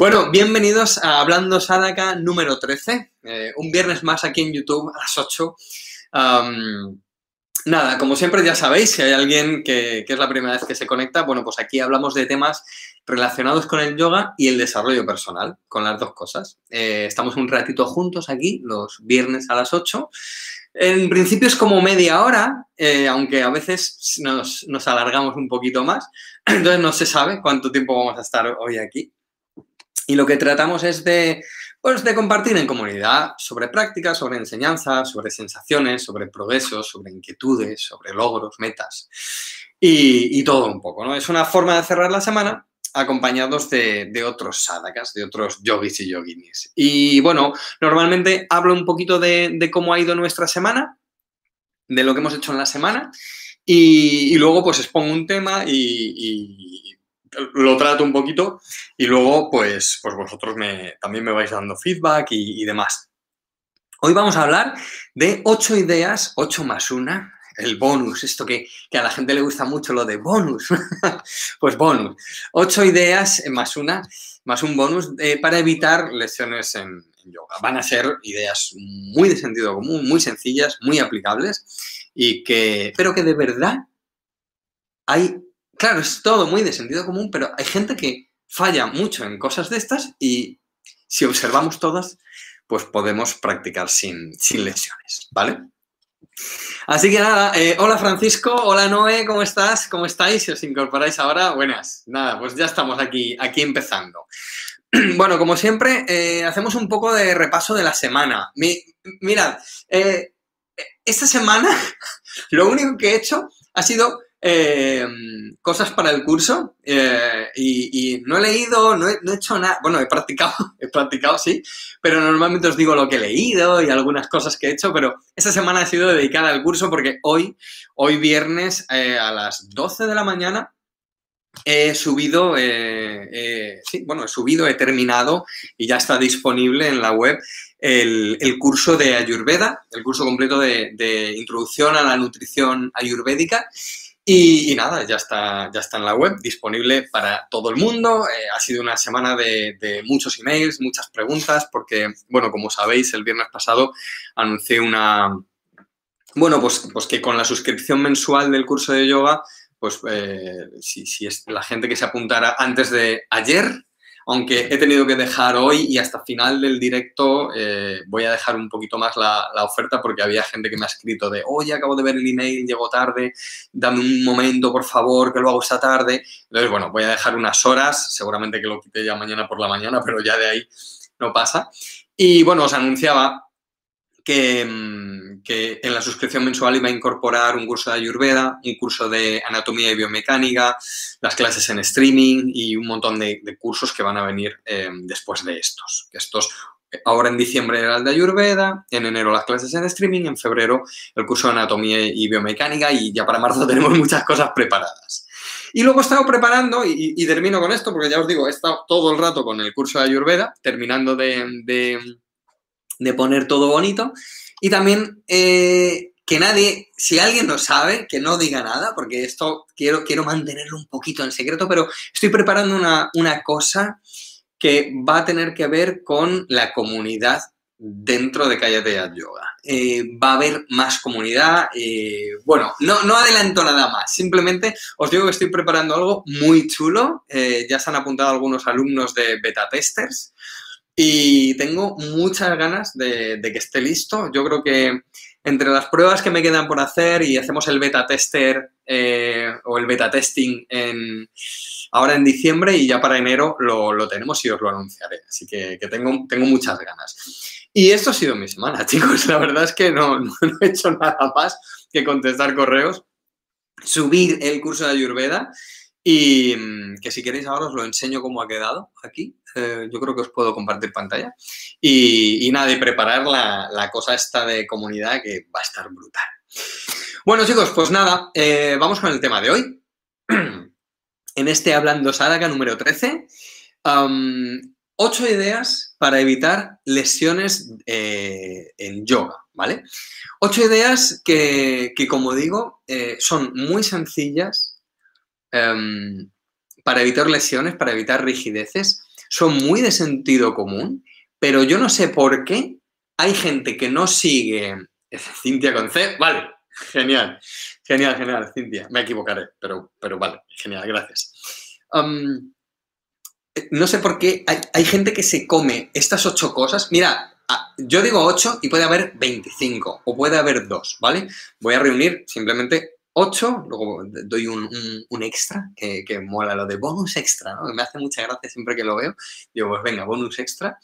Bueno, bienvenidos a Hablando Sadaka número 13. Eh, un viernes más aquí en YouTube a las 8. nada, como siempre ya sabéis, si hay alguien que, es la primera vez que se conecta, bueno, pues aquí hablamos de temas relacionados con el yoga y el desarrollo personal, con las dos cosas. Eh, estamos un ratito juntos aquí, los viernes a las 8. En principio es como media hora, eh, aunque a veces nos, nos, alargamos un poquito más. Entonces no se sabe cuánto tiempo vamos a estar hoy aquí. Y lo que tratamos es de, pues, de compartir en comunidad sobre prácticas, sobre enseñanzas, sobre sensaciones, sobre progresos, sobre inquietudes, sobre logros, metas y, todo un poco. ¿no? Es una forma de cerrar la semana acompañados de, otros sadakas, de otros yogis y yoginis. Y bueno, normalmente hablo un poquito de, cómo ha ido nuestra semana, de lo que hemos hecho en la semana, y, luego pues expongo un tema y, lo trato un poquito y luego pues, pues vosotros me, también me vais dando feedback y, demás. Hoy vamos a hablar de ocho ideas, ocho más una, el bonus, esto que, a la gente le gusta mucho, lo de bonus. pues bonus. Ocho ideas más una, más un bonus eh, para evitar lesiones en, yoga. Van a ser ideas muy de sentido común, muy sencillas, muy aplicables y que, pero que de verdad hay claro, es todo muy de sentido común, pero hay gente que falla mucho en cosas de estas y si observamos todas, pues podemos practicar sin, lesiones, ¿vale? Así que nada, eh, hola Francisco, hola Noé, ¿cómo estás? ¿Cómo estáis? Si os incorporáis ahora, buenas. Nada, pues ya estamos aquí, aquí empezando. Bueno, como siempre, eh, hacemos un poco de repaso de la semana. mirad, eh, esta semana lo único que he hecho ha sido eh, cosas para el curso eh, y, no he leído, no he, hecho nada, bueno, he practicado, he practicado, sí, pero normalmente os digo lo que he leído y algunas cosas que he hecho, pero esta semana ha sido dedicada al curso porque hoy, hoy viernes eh, a las 12 de la mañana he subido, sí, bueno, he subido, he terminado y ya está disponible en la web el, curso de Ayurveda, el curso completo de introducción a la nutrición ayurvédica. Y, nada, ya está, ya está en la web, disponible para todo el mundo. Eh, ha sido una semana de, muchos emails, muchas preguntas, porque, bueno, como sabéis, el viernes pasado anuncié una... Bueno, pues, pues que con la suscripción mensual del curso de yoga, pues eh, si, si es la gente que se apuntara antes de ayer, aunque he tenido que dejar hoy y hasta final del directo eh, voy a dejar un poquito más la, oferta porque había gente que me ha escrito de, oye, acabo de ver el email, llego tarde, dame un momento, por favor, que lo hago esta tarde. Entonces, bueno, voy a dejar unas horas, seguramente que lo quite ya mañana por la mañana, pero ya de ahí no pasa. Y bueno, os anunciaba Mm, que, en la suscripción mensual iba a incorporar un curso de Ayurveda, un curso de anatomía y biomecánica, las clases en streaming y un montón de, cursos que van a venir em, después de estos. Estos Ahora en diciembre era el de Ayurveda, en enero las clases en streaming, en febrero el curso de anatomía y biomecánica y ya para marzo tenemos muchas cosas preparadas. Y luego he estado preparando, y, termino con esto, porque ya os digo, he estado todo el rato con el curso de Ayurveda, terminando de poner todo bonito. Y también eh, que nadie, si alguien no sabe, que no diga nada, porque esto quiero, quiero mantenerlo un poquito en secreto, pero estoy preparando una, cosa que va a tener que ver con la comunidad dentro de Cállate Yoga. Eh, va a haber más comunidad. Eh, bueno, no, no adelanto nada más. Simplemente os digo que estoy preparando algo muy chulo. ya se han apuntado algunos alumnos de beta testers. Y tengo muchas ganas de, que esté listo. Yo creo que entre las pruebas que me quedan por hacer y hacemos el beta tester eh, o el beta testing ahora en diciembre y ya para enero lo, tenemos y os lo anunciaré. Así que, tengo, tengo muchas ganas. Y esto ha sido mi semana, chicos. La verdad es que no, no he hecho nada más que contestar correos, subir el curso de Ayurveda y mm, que si queréis ahora os lo enseño cómo ha quedado aquí. Eh, yo creo que os puedo compartir pantalla. Y, nada, y preparar la, cosa esta de comunidad que va a estar brutal. Bueno, chicos, pues nada, eh, vamos con el tema de hoy. en este Hablando Sadaka número 13, ocho ideas para evitar lesiones eh, en yoga, ¿vale? Ocho ideas que, como digo, son muy sencillas em, para evitar lesiones, para evitar rigideces son muy de sentido común, pero yo no sé por qué hay gente que no sigue. Cintia con C, vale, genial, genial, genial, Cintia. Me equivocaré, pero, pero vale, genial, gracias. no sé por qué hay, hay gente que se come estas ocho cosas. Mira, yo digo 8 y puede haber 25 o puede haber 2, ¿vale? Voy a reunir simplemente 8, luego doy un, extra, que, que, mola lo de bonus extra, ¿no? Me hace mucha gracia siempre que lo veo. Digo, pues venga, bonus extra.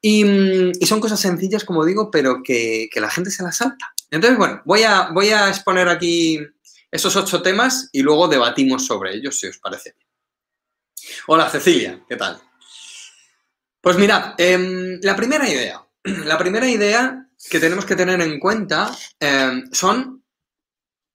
Y, mm, son cosas sencillas, como digo, pero que, la gente se las salta. Entonces, bueno, voy a, voy a exponer aquí esos 8 temas y luego debatimos sobre ellos, si os parece. Hola, Cecilia, ¿qué tal? Pues mirad, em, la primera idea. La primera idea que tenemos que tener en cuenta em, son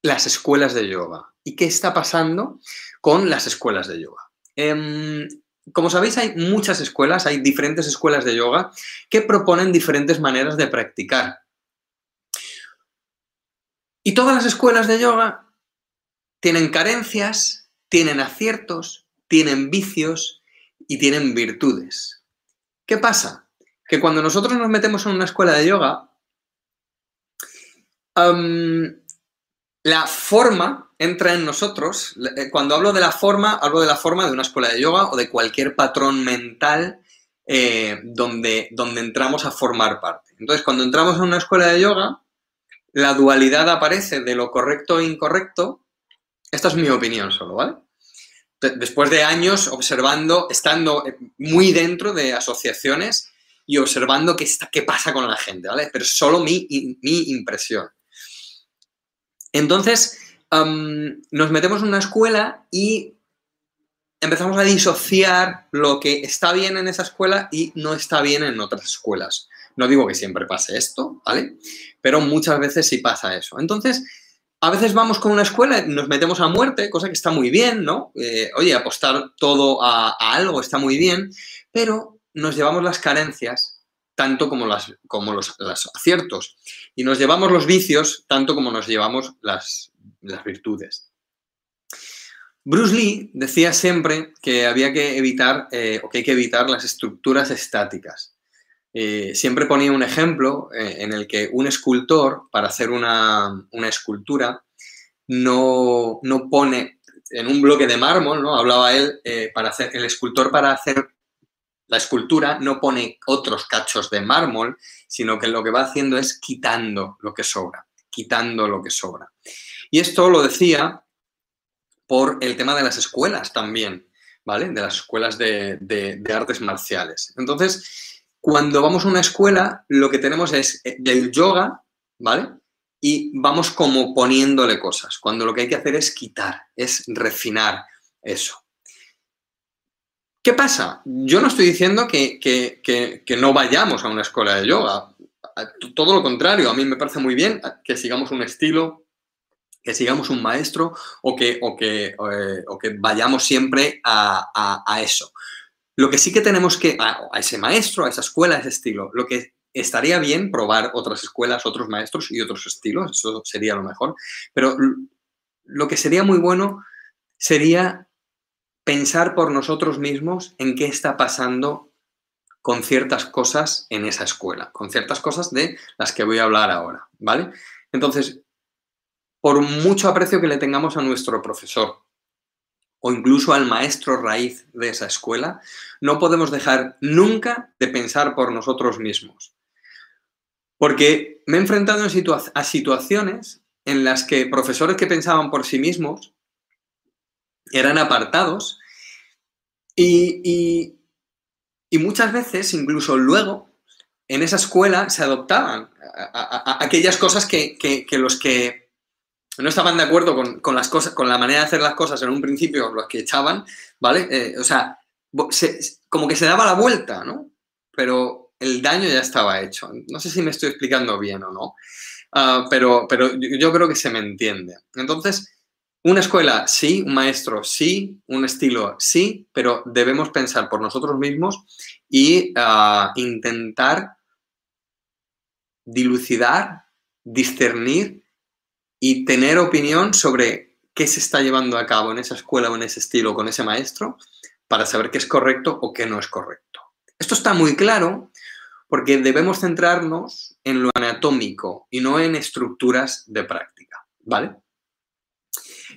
las escuelas de yoga. ¿Y qué está pasando con las escuelas de yoga? Em, como sabéis, hay muchas escuelas, hay diferentes escuelas de yoga que proponen diferentes maneras de practicar. Y todas las escuelas de yoga tienen carencias, tienen aciertos, tienen vicios y tienen virtudes. ¿Qué pasa? que cuando nosotros nos metemos en una escuela de yoga, la forma entra en nosotros. Eh, cuando hablo de la forma, hablo de la forma de una escuela de yoga o de cualquier patrón mental eh, donde, donde entramos a formar parte. Entonces, cuando entramos en una escuela de yoga, la dualidad aparece de lo correcto e incorrecto. Esta es mi opinión solo, ¿vale? Después de años observando, estando muy dentro de asociaciones y observando qué, está, qué pasa con la gente, ¿vale? Pero solo mi, mi impresión. Entonces, nos metemos en una escuela y empezamos a disociar lo que está bien en esa escuela y no está bien en otras escuelas. No digo que siempre pase esto, ¿vale? Pero muchas veces sí pasa eso. Entonces, a veces vamos con una escuela y nos metemos a muerte, cosa que está muy bien, ¿no? Eh, oye, apostar todo a, algo está muy bien, pero nos llevamos las carencias tanto como, las, como los, aciertos y nos llevamos los vicios tanto como nos llevamos las, virtudes. Bruce Lee decía siempre que había que evitar eh, o que hay que evitar las estructuras estáticas. Eh, siempre ponía un ejemplo eh, en el que un escultor, para hacer una, escultura, no, no, pone en un bloque de mármol, ¿no? Hablaba él, para hacer, el escultor para hacer la escultura no pone otros cachos de mármol, sino que lo que va haciendo es quitando lo que sobra, quitando lo que sobra. Y esto lo decía por el tema de las escuelas también, ¿vale? De las escuelas de, artes marciales. Entonces, cuando vamos a una escuela, lo que tenemos es eh, el yoga, ¿vale? Y vamos como poniéndole cosas, cuando lo que hay que hacer es quitar, es refinar eso. ¿Qué pasa? Yo no estoy diciendo que, no vayamos a una escuela de yoga. Todo lo contrario, a mí me parece muy bien que sigamos un estilo, que sigamos un maestro o que, o que, eh, que vayamos siempre a, eso. Lo que sí que tenemos que, a, a ese maestro, a esa escuela, a ese estilo, lo que estaría bien probar otras escuelas, otros maestros y otros estilos, eso sería lo mejor, pero lo que sería muy bueno sería pensar por nosotros mismos en qué está pasando con ciertas cosas en esa escuela, con ciertas cosas de las que voy a hablar ahora, ¿vale? Entonces, por mucho aprecio que le tengamos a nuestro profesor o incluso al maestro raíz de esa escuela, no podemos dejar nunca de pensar por nosotros mismos. Porque me he enfrentado a situaciones en las que profesores que pensaban por sí mismos eran apartados y, muchas veces, incluso luego, en esa escuela se adoptaban aquellas cosas que, los que no estaban de acuerdo con, las cosas, con la manera de hacer las cosas en un principio, los que echaban, ¿vale? Eh, o sea, como que se daba la vuelta, ¿no? Pero el daño ya estaba hecho. No sé si me estoy explicando bien o no, ah, pero, pero yo creo que se me entiende. Entonces, una escuela, sí, un maestro, sí, un estilo, sí, pero debemos pensar por nosotros mismos y ah, intentar dilucidar, discernir y tener opinión sobre qué se está llevando a cabo en esa escuela o en ese estilo con ese maestro para saber qué es correcto o qué no es correcto. Esto está muy claro porque debemos centrarnos en lo anatómico y no en estructuras de práctica, ¿vale?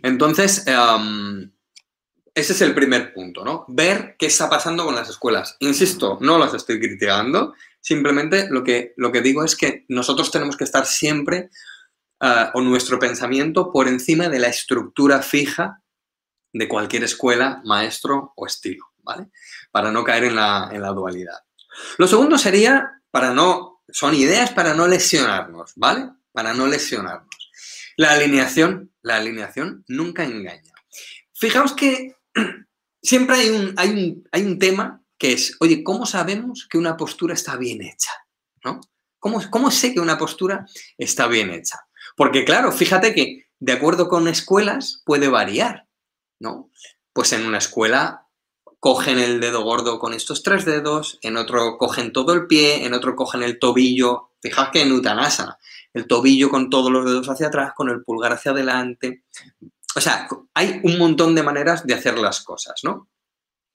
Entonces, em, ese es el primer punto, ¿no? Ver qué está pasando con las escuelas. Insisto, no las estoy criticando, simplemente lo que, lo que digo es que nosotros tenemos que estar siempre, eh, o nuestro pensamiento, por encima de la estructura fija de cualquier escuela, maestro o estilo, ¿vale? Para no caer en la, en la dualidad. Lo segundo sería, para no, son ideas para no lesionarnos, ¿vale? Para no lesionarnos. La alineación, la alineación nunca engaña. Fijaos que siempre hay un, hay un, hay un tema que es, oye, ¿cómo sabemos que una postura está bien hecha? ¿No? ¿Cómo, ¿Cómo sé que una postura está bien hecha? Porque claro, fíjate que de acuerdo con escuelas puede variar, ¿no? Pues en una escuela cogen el dedo gordo con estos tres dedos, en otro cogen todo el pie, en otro cogen el tobillo. Fijaos que en Uttanasana, el tobillo con todos los dedos hacia atrás, con el pulgar hacia adelante. O sea, hay un montón de maneras de hacer las cosas, ¿no?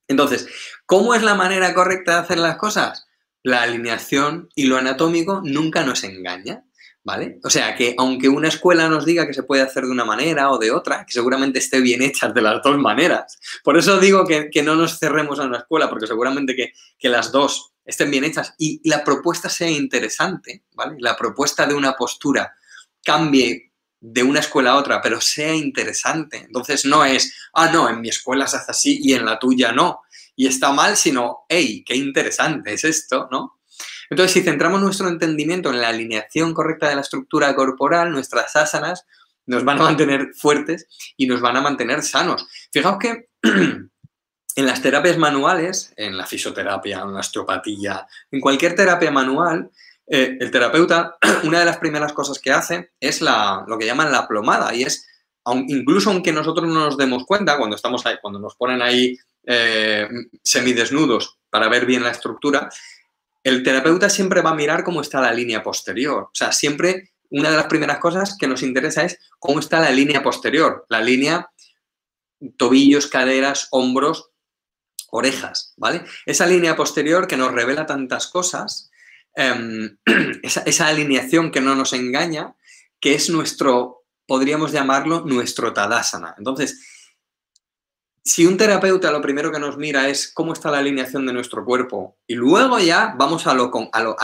Entonces, ¿cómo es la manera correcta de hacer las cosas? La alineación y lo anatómico nunca nos engaña, ¿vale? O sea, que aunque una escuela nos diga que se puede hacer de una manera o de otra, que seguramente esté bien hecha de las dos maneras. Por eso digo que, no nos cerremos a una escuela, porque seguramente que, que las dos estén bien hechas y la propuesta sea interesante, ¿vale? La propuesta de una postura cambie de una escuela a otra, pero sea interesante. Entonces no es, ah, no, en mi escuela se hace así y en la tuya no. Y está mal, sino, hey, qué interesante es esto, ¿no? Entonces, si centramos nuestro entendimiento en la alineación correcta de la estructura corporal, nuestras asanas nos van a mantener fuertes y nos van a mantener sanos. Fijaos que en las terapias manuales, en la fisioterapia, en la osteopatía, en cualquier terapia manual, eh, el terapeuta, una de las primeras cosas que hace es lo que llaman la plomada y es, incluso aunque nosotros no nos demos cuenta, cuando estamos ahí, cuando nos ponen ahí eh, semidesnudos para ver bien la estructura, el terapeuta siempre va a mirar cómo está la línea posterior. O sea, siempre una de las primeras cosas que nos interesa es cómo está la línea posterior, la línea tobillos, caderas, hombros, orejas, ¿vale? Esa línea posterior que nos revela tantas cosas Em, esa, alineación que no nos engaña, que es nuestro, podríamos llamarlo, nuestro Tadasana. Entonces, si un terapeuta lo primero que nos mira es cómo está la alineación de nuestro cuerpo y luego ya vamos a lo, a lo,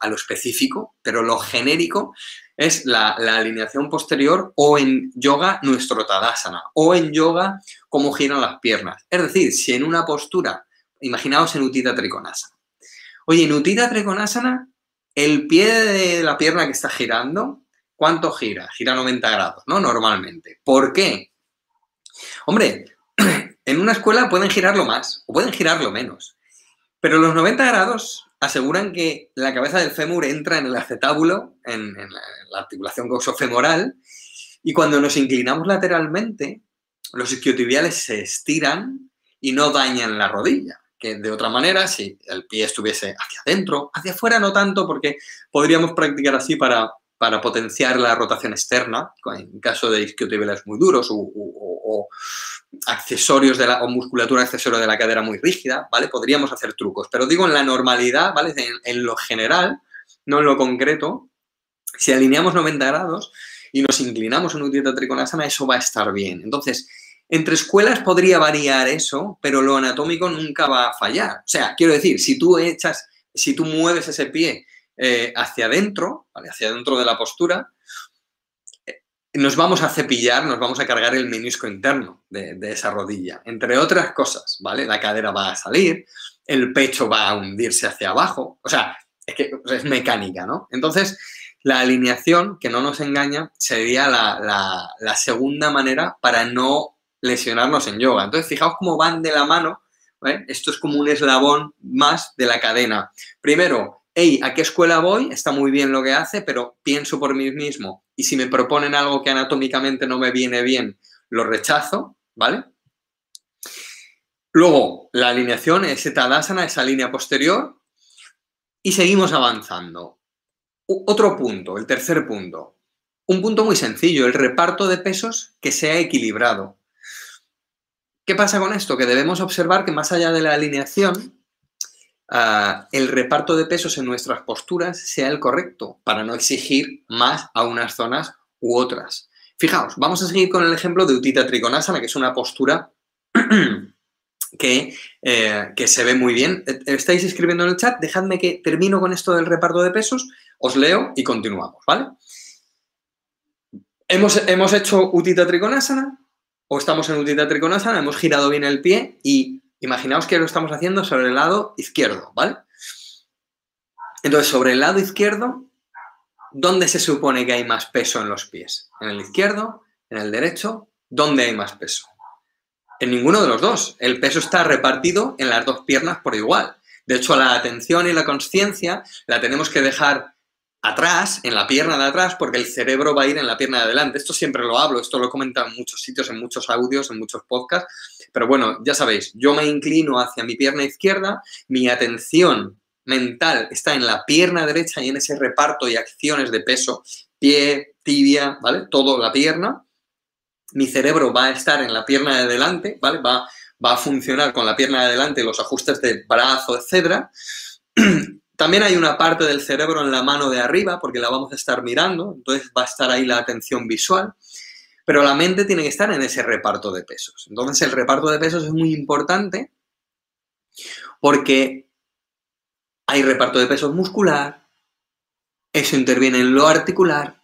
a lo, específico, pero lo genérico es la, la, alineación posterior o en yoga nuestro Tadasana o en yoga cómo giran las piernas. Es decir, si en una postura, imaginaos en Utita Trikonasana, Oye, en Utita Trikonasana, el pie de la pierna que está girando, ¿cuánto gira? Gira 90 grados, ¿no? Normalmente. ¿Por qué? Hombre, en una escuela pueden girarlo más o pueden girarlo menos. Pero los 90 grados aseguran que la cabeza del fémur entra en el acetábulo, en, la, la, articulación coxofemoral, y cuando nos inclinamos lateralmente, los isquiotibiales se estiran y no dañan la rodilla que de otra manera, si el pie estuviese hacia adentro, hacia afuera no tanto, porque podríamos practicar así para, para potenciar la rotación externa, en caso de isquiotibiales muy duros o, accesorios de la, o musculatura accesoria de la cadera muy rígida, ¿vale? Podríamos hacer trucos, pero digo en la normalidad, ¿vale? En, lo general, no en lo concreto, si alineamos 90 grados y nos inclinamos en un dieta triconasana, eso va a estar bien. Entonces, entre escuelas podría variar eso, pero lo anatómico nunca va a fallar. O sea, quiero decir, si tú echas, si tú mueves ese pie eh, hacia adentro, hacia adentro de la postura, nos vamos a cepillar, nos vamos a cargar el menisco interno de, esa rodilla. Entre otras cosas, ¿vale? La cadera va a salir, el pecho va a hundirse hacia abajo. O sea, es que es mecánica, ¿no? Entonces, la alineación, que no nos engaña, sería la, la, segunda manera para no lesionarnos en yoga. Entonces, fijaos cómo van de la mano. Esto es como un eslabón más de la cadena. Primero, hey, ¿a qué escuela voy? Está muy bien lo que hace, pero pienso por mí mismo. Y si me proponen algo que anatómicamente no me viene bien, lo rechazo, ¿vale? Luego, la alineación, ese Tadasana, esa línea posterior. Y seguimos avanzando. otro punto, el tercer punto. Un punto muy sencillo, el reparto de pesos que sea equilibrado. ¿Qué pasa con esto? Que debemos observar que más allá de la alineación, el reparto de pesos en nuestras posturas sea el correcto para no exigir más a unas zonas u otras. Fijaos, vamos a seguir con el ejemplo de Utita Trikonasana, que es una postura que, eh, que, se ve muy bien. ¿Estáis escribiendo en el chat? Dejadme que termino con esto del reparto de pesos, os leo y continuamos, ¿vale? Hemos, hemos hecho Utita Trikonasana, o estamos en Utita Trikonasana, hemos girado bien el pie y imaginaos que lo estamos haciendo sobre el lado izquierdo, ¿vale? Entonces, sobre el lado izquierdo, ¿dónde se supone que hay más peso en los pies? ¿En el izquierdo? ¿En el derecho? ¿Dónde hay más peso? En ninguno de los dos. El peso está repartido en las dos piernas por igual. De hecho, la atención y la conciencia la tenemos que dejar atrás, en la pierna de atrás, porque el cerebro va a ir en la pierna de adelante. Esto siempre lo hablo, esto lo he comentado en muchos sitios, en muchos audios, en muchos podcasts. Pero bueno, ya sabéis, yo me inclino hacia mi pierna izquierda, mi atención mental está en la pierna derecha y en ese reparto y acciones de peso, pie, tibia, ¿vale? Todo la pierna mi cerebro va a estar en la pierna de delante, ¿vale? Va, va a funcionar con la pierna de delante, los ajustes de brazo, etc. También hay una parte del cerebro en la mano de arriba, porque la vamos a estar mirando, entonces va a estar ahí la atención visual. Pero la mente tiene que estar en ese reparto de pesos. Entonces el reparto de pesos es muy importante porque hay reparto de pesos muscular, eso interviene en lo articular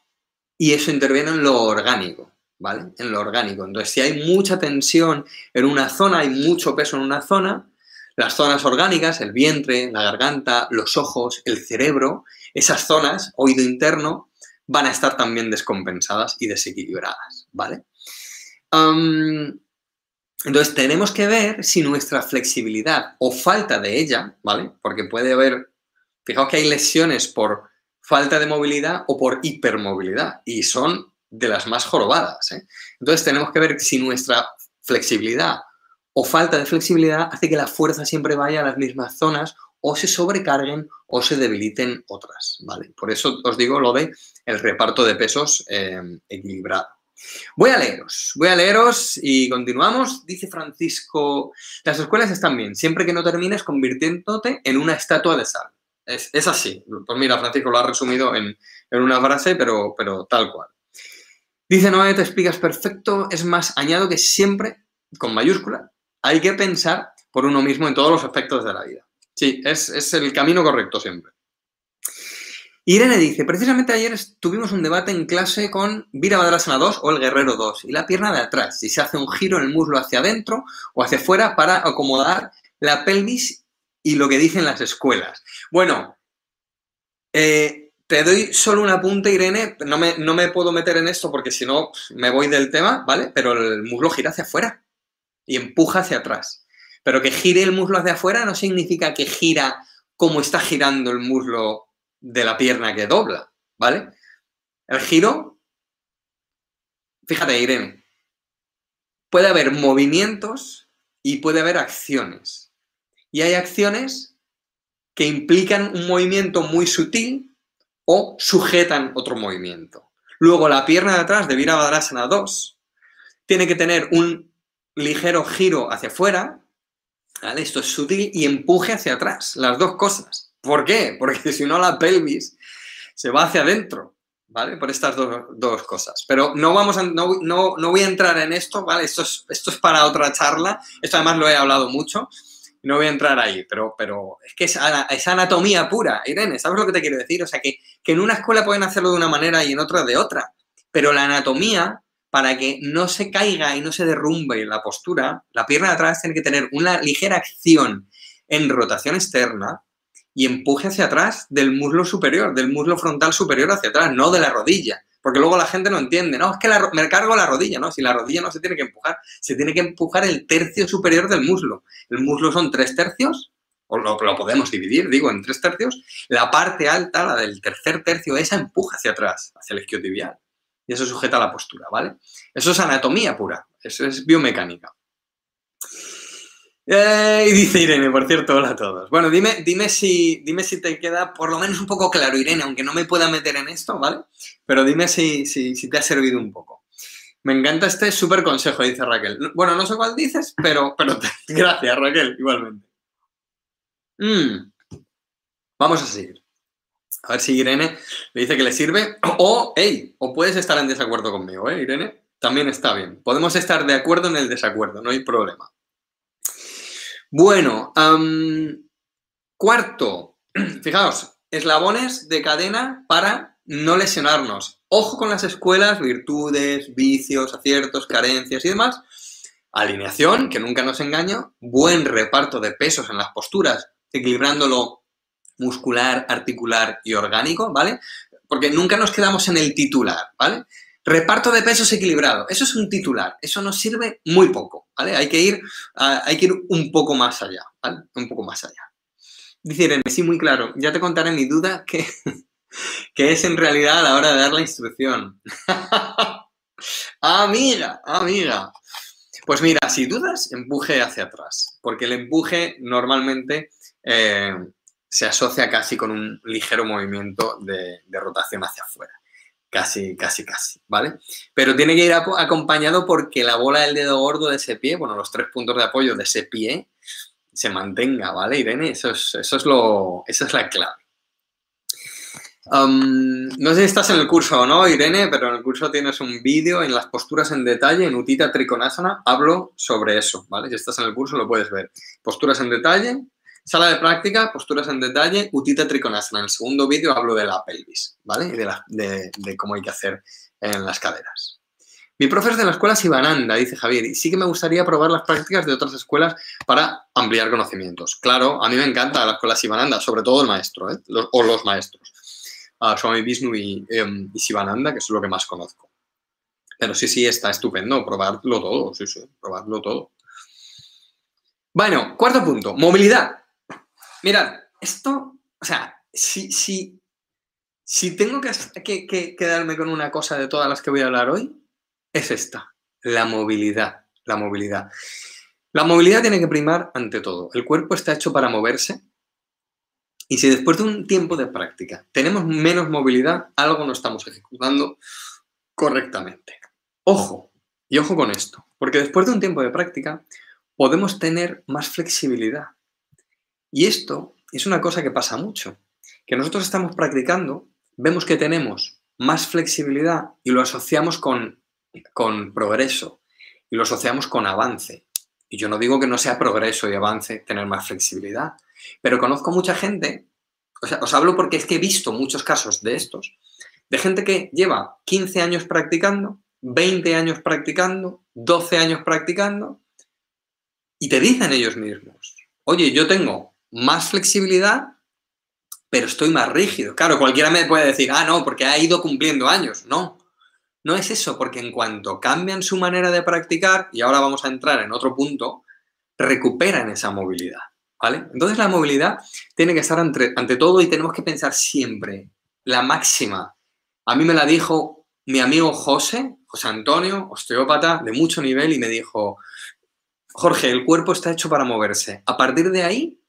y eso interviene en lo orgánico. ¿vale? En lo orgánico. Entonces, si hay mucha tensión en una zona, hay mucho peso en una zona, las zonas orgánicas, el vientre, la garganta, los ojos, el cerebro, esas zonas, oído interno, van a estar también descompensadas y desequilibradas, ¿vale? entonces, tenemos que ver si nuestra flexibilidad o falta de ella, ¿vale? Porque puede haber, fijaos que hay lesiones por falta de movilidad o por hipermovilidad y son de las más jorobadas. ¿eh? Entonces tenemos que ver si nuestra flexibilidad o falta de flexibilidad hace que la fuerza siempre vaya a las mismas zonas o se sobrecarguen o se debiliten otras, ¿vale? Por eso os digo lo de el reparto de pesos eh, equilibrado. Voy a leeros, voy a leeros y continuamos. Dice Francisco, las escuelas están bien, siempre que no termines convirtiéndote en una estatua de sal. Es, así. Pues mira, Francisco lo ha resumido en, en una frase, pero, pero tal cual. Dice Noé, te explicas perfecto. Es más, añado que siempre, con mayúscula, hay que pensar por uno mismo en todos los aspectos de la vida. Sí, es, el camino correcto siempre. Irene dice, precisamente ayer tuvimos un debate en clase con Virabhadrasana 2 o el Guerrero 2 y la pierna de atrás, si se hace un giro en el muslo hacia adentro o hacia afuera para acomodar la pelvis y lo que dicen las escuelas. Bueno, eh, te doy solo un apunte, Irene. No me, no me puedo meter en esto porque si no me voy del tema, ¿vale? Pero el muslo gira hacia afuera y empuja hacia atrás. Pero que gire el muslo hacia afuera no significa que gira como está girando el muslo de la pierna que dobla, ¿vale? El giro, fíjate, Irene, puede haber movimientos y puede haber acciones. Y hay acciones que implican un movimiento muy sutil o sujetan otro movimiento. Luego la pierna de atrás de Virabhadrasana 2 tiene que tener un ligero giro hacia afuera, ¿vale? esto es sutil, y empuje hacia atrás, las dos cosas. ¿Por qué? Porque si no la pelvis se va hacia adentro, ¿vale? Por estas dos, cosas. Pero no, vamos a, no, no, voy a entrar en esto, ¿vale? Esto es, esto es para otra charla, esto además lo he hablado mucho, no voy a entrar ahí, pero, pero es que es, es, anatomía pura, Irene, ¿sabes lo que te quiero decir? O sea, que, que en una escuela pueden hacerlo de una manera y en otra de otra, pero la anatomía, para que no se caiga y no se derrumbe la postura, la pierna de atrás tiene que tener una ligera acción en rotación externa y empuje hacia atrás del muslo superior, del muslo frontal superior hacia atrás, no de la rodilla. Porque luego la gente no entiende, no, es que me cargo la rodilla, ¿no? Si la rodilla no se tiene que empujar, se tiene que empujar el tercio superior del muslo. El muslo son tres tercios, o lo, lo podemos dividir, digo, en tres tercios. La parte alta, la del tercer tercio, esa empuja hacia atrás, hacia el isquiotibial. Y eso sujeta la postura, ¿vale? Eso es anatomía pura, eso es biomecánica. Eh, y dice Irene, por cierto, hola a todos. Bueno, dime, dime, si, dime si te queda por lo menos un poco claro, Irene, aunque no me pueda meter en esto, ¿vale? Pero dime si, si, te ha servido un poco. Me encanta este súper consejo, dice Raquel. Bueno, no sé cuál dices, pero, pero gracias, Raquel, igualmente. Mm. Vamos a seguir. A ver si Irene le dice que le sirve. O, hey, o puedes estar en desacuerdo conmigo, ¿eh, Irene? También está bien. Podemos estar de acuerdo en el desacuerdo, no hay problema. Bueno, cuarto, fijaos, eslabones de cadena para no lesionarnos. Ojo con las escuelas, virtudes, vicios, aciertos, carencias y demás. Alineación, que nunca nos engaño. Buen reparto de pesos en las posturas, equilibrándolo muscular, articular y orgánico, ¿vale? Porque nunca nos quedamos en el titular, ¿vale? Reparto de pesos equilibrado. Eso es un titular. Eso nos sirve muy poco, ¿vale? Hay que ir, hay que ir un poco más allá, ¿vale? Un poco más allá. Dice Irene, sí, muy claro. Ya te contaré mi duda que, que es en realidad a la hora de dar la instrucción. amiga, amiga. Pues mira, si dudas, empuje hacia atrás, porque el empuje normalmente eh, se asocia casi con un ligero movimiento de, de rotación hacia afuera casi, casi, casi, ¿vale? Pero tiene que ir acompañado porque la bola del dedo gordo de ese pie, bueno, los tres puntos de apoyo de ese pie, se mantenga, ¿vale, Irene? Eso es, eso es lo, esa es la clave. no sé si estás en el curso o no, Irene, pero en el curso tienes un vídeo en las posturas en detalle, en Utita Trikonasana, hablo sobre eso, ¿vale? Si estás en el curso lo puedes ver. Posturas en detalle, Sala de práctica, posturas en detalle, Utita Trikonasana. En el segundo vídeo hablo de la pelvis, ¿vale? Y de, cómo hay que hacer en las caderas. Mi profe es de la escuela Sivananda, dice Javier, y sí que me gustaría probar las prácticas de otras escuelas para ampliar conocimientos. Claro, a mí me encanta la escuela Sivananda, sobre todo el maestro, ¿eh? o los maestros. Uh, Swami Vishnu y, um, y Sivananda, que es lo que más conozco. Pero sí, sí, está estupendo, probarlo todo, sí, sí, probarlo todo. Bueno, cuarto punto, movilidad. Mirad, esto, o sea, si, si, si tengo que, que, quedarme con una cosa de todas las que voy a hablar hoy, es esta, la movilidad, la movilidad. La movilidad tiene que primar ante todo. El cuerpo está hecho para moverse y si después de un tiempo de práctica tenemos menos movilidad, algo no estamos ejecutando correctamente. Ojo, y ojo con esto, porque después de un tiempo de práctica podemos tener más flexibilidad. Y esto es una cosa que pasa mucho, que nosotros estamos practicando, vemos que tenemos más flexibilidad y lo asociamos con, con progreso y lo asociamos con avance. Y yo no digo que no sea progreso y avance tener más flexibilidad, pero conozco mucha gente, os hablo porque es que he visto muchos casos de estos, de gente que lleva 15 años practicando, 20 años practicando, 12 años practicando, y te dicen ellos mismos, oye, yo tengo más flexibilidad, pero estoy más rígido. Claro, cualquiera me puede decir, ah, no, porque ha ido cumpliendo años. No, no es eso, porque en cuanto cambian su manera de practicar, y ahora vamos a entrar en otro punto, recuperan esa movilidad. ¿Vale? Entonces la movilidad tiene que estar ante, ante todo y tenemos que pensar siempre la máxima. A mí me la dijo mi amigo José, José Antonio, osteópata de mucho nivel, y me dijo, Jorge, el cuerpo está hecho para moverse. A partir de ahí,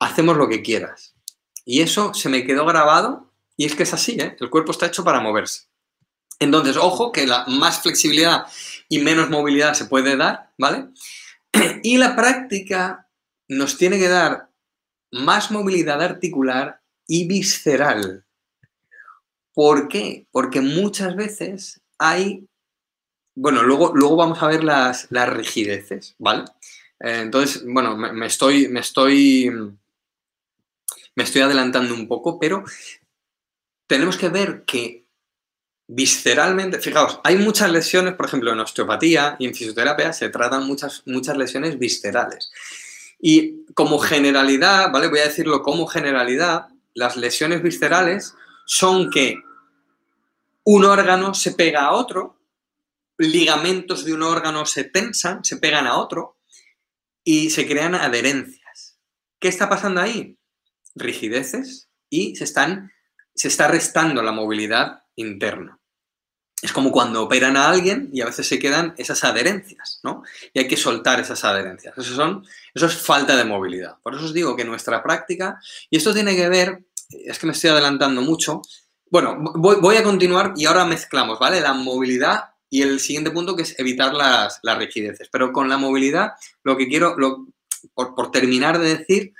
hacemos lo que quieras. Y eso se me quedó grabado y es que es así, ¿eh? el cuerpo está hecho para moverse. Entonces, ojo, que la más flexibilidad y menos movilidad se puede dar, ¿vale? Y la práctica nos tiene que dar más movilidad articular y visceral. ¿Por qué? Porque muchas veces hay, bueno, luego, luego vamos a ver las, las rigideces, ¿vale? Eh, entonces, bueno, me, estoy, me estoy me estoy adelantando un poco, pero tenemos que ver que visceralmente, fijaos, hay muchas lesiones, por ejemplo, en osteopatía y en fisioterapia se tratan muchas, muchas lesiones viscerales. Y como generalidad, ¿vale? Voy a decirlo como generalidad, las lesiones viscerales son que un órgano se pega a otro, ligamentos de un órgano se tensan, se pegan a otro y se crean adherencias. ¿Qué está pasando ahí? Rigideces y se, están, se está restando la movilidad interna. Es como cuando operan a alguien y a veces se quedan esas adherencias, ¿no? Y hay que soltar esas adherencias. Eso, son, eso es falta de movilidad. Por eso os digo que nuestra práctica, y esto tiene que ver, es que me estoy adelantando mucho, bueno, voy, a continuar y ahora mezclamos, ¿vale? La movilidad Y el siguiente punto que es evitar las, rigideces. Pero con la movilidad, lo que quiero, por, terminar de decir,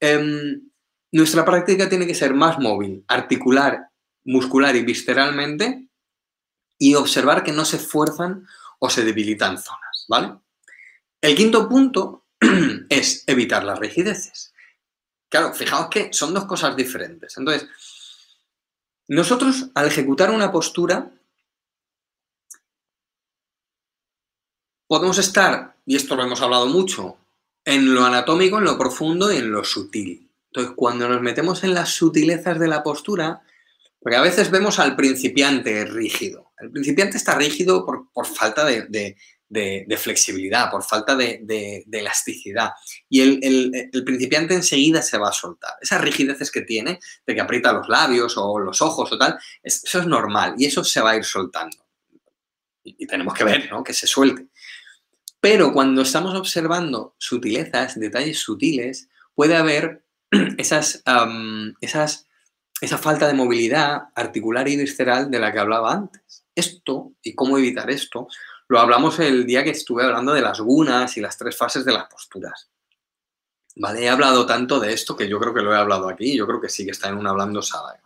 em, nuestra práctica tiene que ser más móvil, articular, muscular y visceralmente y observar que no se fuerzan o se debilitan zonas, ¿vale? El quinto punto es evitar las rigideces. Claro, fijaos que son dos cosas diferentes. Entonces, nosotros al ejecutar una postura podemos estar, y esto lo hemos hablado mucho, en lo anatómico, en lo profundo y en lo sutil. Entonces, cuando nos metemos en las sutilezas de la postura, porque a veces vemos al principiante rígido. El principiante está rígido por, falta de, flexibilidad, por falta de, elasticidad. Y el, principiante enseguida se va a soltar. Esas rigideces que tiene, de que aprieta los labios o los ojos o tal, eso es normal y eso se va a ir soltando. Y, tenemos que ver ¿no? que se suelte. Pero cuando estamos observando sutilezas, detalles sutiles, puede haber esas, esas, esa falta de movilidad articular y visceral de la que hablaba antes. Esto, y cómo evitar esto, lo hablamos el día que estuve hablando de las gunas y las tres fases de las posturas. ¿Vale? He hablado tanto de esto que yo creo que lo he hablado aquí, yo creo que sí que está en un hablando sábado.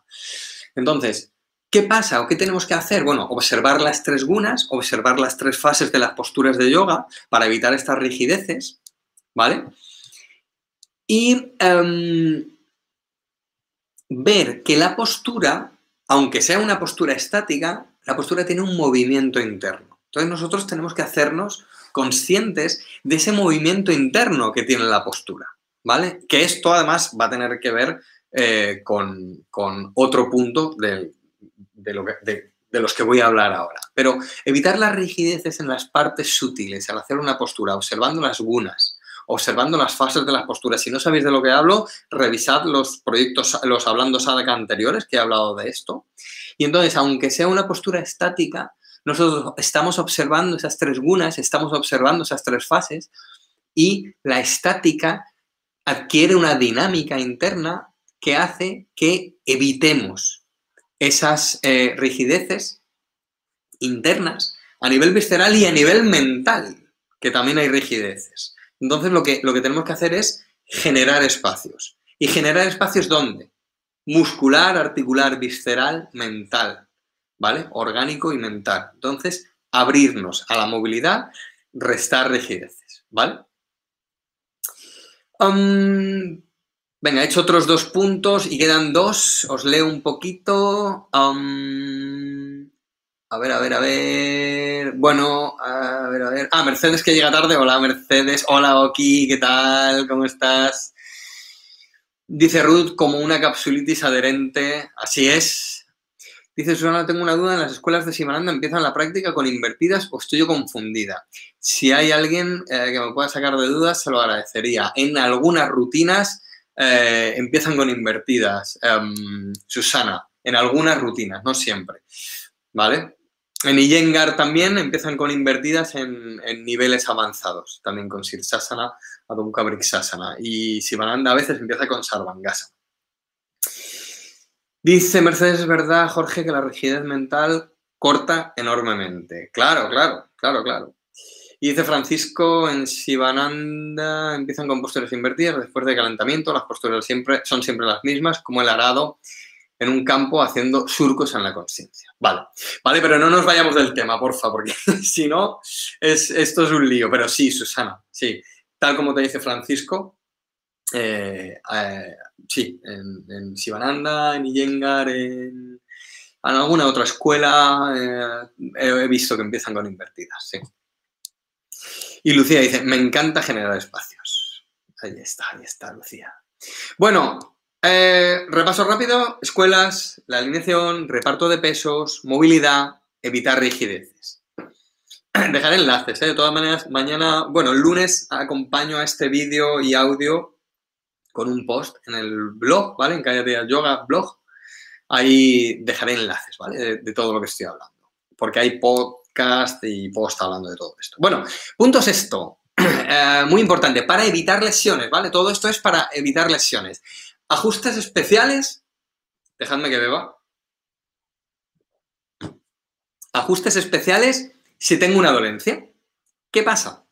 Entonces, ¿Qué pasa o qué tenemos que hacer? Bueno, observar las tres gunas, observar las tres fases de las posturas de yoga para evitar estas rigideces, ¿vale? Y em, ver que la postura, aunque sea una postura estática, la postura tiene un movimiento interno. Entonces nosotros tenemos que hacernos conscientes de ese movimiento interno que tiene la postura, ¿vale? Que esto además va a tener que ver eh, con, con, otro punto del, de, los que voy a hablar ahora. Pero evitar las rigideces en las partes sutiles al hacer una postura, observando las gunas, observando las fases de las posturas. Si no sabéis de lo que hablo, revisad los proyectos, los hablando sadhaka anteriores que he hablado de esto. Y entonces, aunque sea una postura estática, nosotros estamos observando esas tres gunas, estamos observando esas tres fases y la estática adquiere una dinámica interna que hace que evitemos esas eh, rigideces internas a nivel visceral y a nivel mental, que también hay rigideces. Entonces lo que, lo que tenemos que hacer es generar espacios. ¿Y generar espacios dónde? Muscular, articular, visceral, mental, ¿vale? Orgánico y mental. Entonces, abrirnos a la movilidad, restar rigideces, ¿vale? Venga, he hecho otros dos puntos y quedan dos. Os leo un poquito. A ver, a ver, a ver. Bueno, a ver, a ver. Ah, Mercedes que llega tarde. Hola, Mercedes. Hola, Oki. ¿Qué tal? ¿Cómo estás? Dice Ruth, como una capsulitis adherente. Así es. Dice Susana, tengo una duda. En las escuelas de Simananda empiezan la práctica con invertidas o estoy yo confundida. Si hay alguien eh, que me pueda sacar de dudas, se lo agradecería. En algunas rutinas eh, empiezan con invertidas, em, Susana, en algunas rutinas, no siempre, ¿vale? En Iyengar también empiezan con invertidas en, niveles avanzados, también con Sirsasana, Adonka Brixasana. Y Sivananda a veces empieza con Sarvangasana. Dice Mercedes, es verdad, Jorge, que la rigidez mental corta enormemente. Claro, claro, claro, claro. Y dice Francisco, en Sivananda empiezan con posturas invertidas después de calentamiento. Las posturas siempre, son siempre las mismas, como el arado en un campo haciendo surcos en la conciencia. Vale, vale, pero no nos vayamos del tema, porfa, porque si no, es, esto es un lío. Pero sí, Susana, sí. Tal como te dice Francisco, eh, eh, sí, en, en Sivananda, en Iyengar, en, alguna otra escuela, eh, he visto que empiezan con invertidas, sí. Y Lucía dice, me encanta generar espacios. Ahí está, ahí está, Lucía. Bueno, eh, repaso rápido, escuelas, la alineación, reparto de pesos, movilidad, evitar rigideces. Dejaré enlaces, ¿eh? de todas maneras, mañana, bueno, el lunes acompaño a este vídeo y audio con un post en el blog, ¿vale? En Calle de Yoga blog. Ahí dejaré enlaces, ¿vale? De, todo lo que estoy hablando. Porque hay pod, y post hablando de todo esto. Bueno, punto esto eh, muy importante, para evitar lesiones, ¿vale? Todo esto es para evitar lesiones. Ajustes especiales. Dejadme que beba. Ajustes especiales si tengo una dolencia. ¿Qué pasa?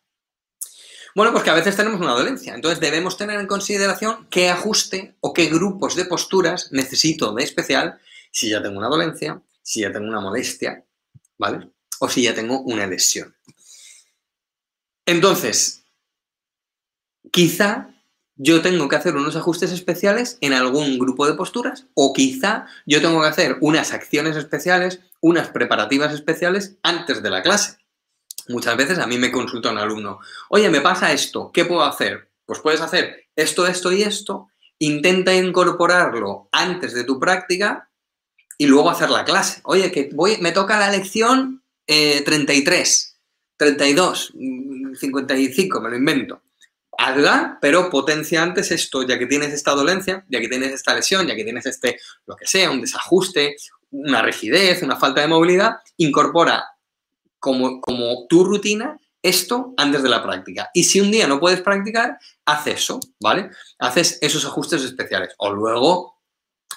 Bueno, pues que a veces tenemos una dolencia. Entonces debemos tener en consideración qué ajuste o qué grupos de posturas necesito de especial si ya tengo una dolencia, si ya tengo una molestia, ¿vale? O si ya tengo una lesión. Entonces, quizá yo tengo que hacer unos ajustes especiales en algún grupo de posturas o quizá yo tengo que hacer unas acciones especiales, unas preparativas especiales antes de la clase. Muchas veces a mí me consulta un alumno, oye, me pasa esto, ¿qué puedo hacer? Pues puedes hacer esto, esto y esto, intenta incorporarlo antes de tu práctica y luego hacer la clase. Oye, que voy, me toca la lección 33, 32, 55, me lo invento hazla, pero potencia antes esto, ya que tienes esta dolencia, ya que tienes esta lesión, ya que tienes este, lo que sea, un desajuste, una rigidez, una falta de movilidad, incorpora como, como tu rutina esto antes de la práctica. Y si un día no puedes practicar, haz eso, ¿vale? Haces esos ajustes especiales. O luego,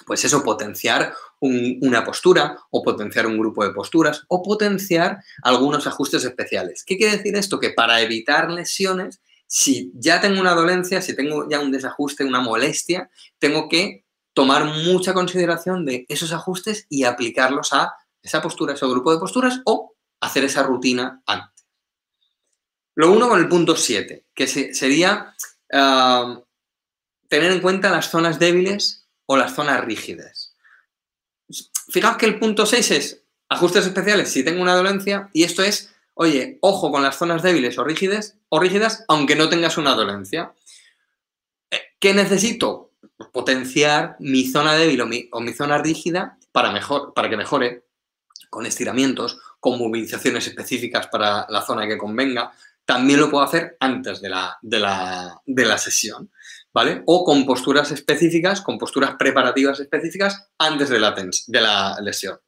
pues eso, potenciar una postura o potenciar un grupo de posturas o potenciar algunos ajustes especiales. ¿Qué quiere decir esto? Que para evitar lesiones si ya tengo una dolencia, si tengo ya un desajuste, una molestia, tengo que tomar mucha consideración de esos ajustes y aplicarlos a esa postura, ese grupo de posturas o hacer esa rutina antes. Lo uno con el punto 7, que sería ah, tener en cuenta las zonas débiles o las zonas rígidas. Fijaos que el punto 6 es ajustes especiales si tengo una dolencia y esto es oye, ojo con las zonas débiles o rígidas, o rígidas aunque no tengas una dolencia. Eh, ¿Qué necesito? Potenciar mi zona débil o mi, zona rígida para, mejor, para que mejore con estiramientos, con movilizaciones específicas para la zona que convenga. También lo puedo hacer antes de la, de la, sesión, ¿vale? O con posturas específicas, con posturas preparativas específicas antes de la, de la lesión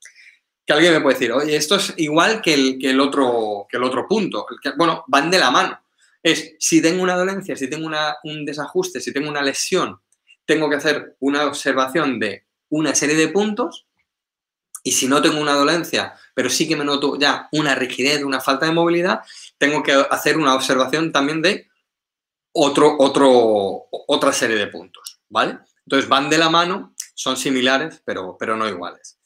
que alguien me puede decir, oye, esto es igual que el, que el, otro, que el otro punto. bueno, van de la mano. Es, si tengo una dolencia, si tengo un desajuste, si tengo una lesión, tengo que hacer una observación de una serie de puntos. Y si no tengo una dolencia, pero sí que me noto ya una rigidez, una falta de movilidad, tengo que hacer una observación también de otro, otro, otra serie de puntos, ¿vale? Entonces van de la mano, son similares, pero, pero no iguales.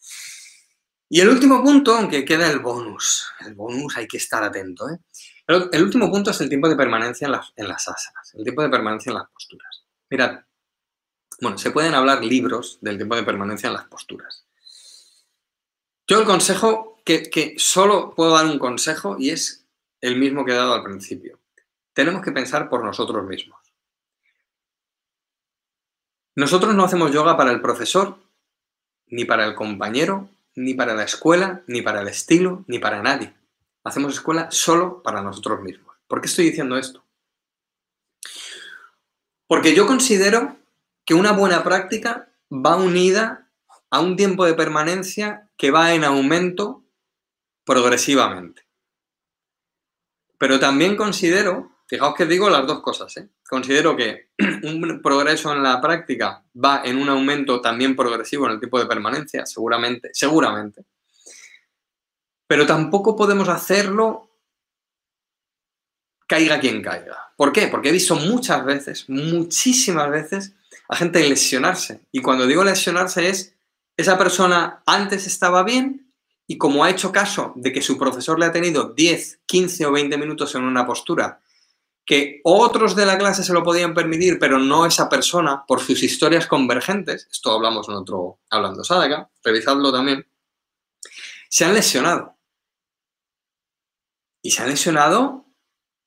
Y el último punto, aunque queda el bonus, el bonus hay que estar atento. ¿eh? El, último punto es el tiempo de permanencia en las, en las asanas, el tiempo de permanencia en las posturas. Mirad, bueno, se pueden hablar libros del tiempo de permanencia en las posturas. Yo el consejo, que, que solo puedo dar un consejo y es el mismo que he dado al principio. Tenemos que pensar por nosotros mismos. Nosotros no hacemos yoga para el profesor, ni para el compañero, ni para la escuela, ni para el estilo, ni para nadie. Hacemos escuela solo para nosotros mismos. ¿Por qué estoy diciendo esto? Porque yo considero que una buena práctica va unida a un tiempo de permanencia que va en aumento progresivamente. Pero también considero Fijaos que digo las dos cosas. ¿eh? Considero que un progreso en la práctica va en un aumento también progresivo en el tipo de permanencia, seguramente, seguramente. Pero tampoco podemos hacerlo caiga quien caiga. ¿Por qué? Porque he visto muchas veces, muchísimas veces, a gente lesionarse. Y cuando digo lesionarse es, esa persona antes estaba bien y como ha hecho caso de que su profesor le ha tenido 10, 15 o 20 minutos en una postura que otros de la clase se lo podían permitir, pero no esa persona, por sus historias convergentes, esto hablamos en otro Hablando Sadaka, revisadlo también, se han lesionado. Y se han lesionado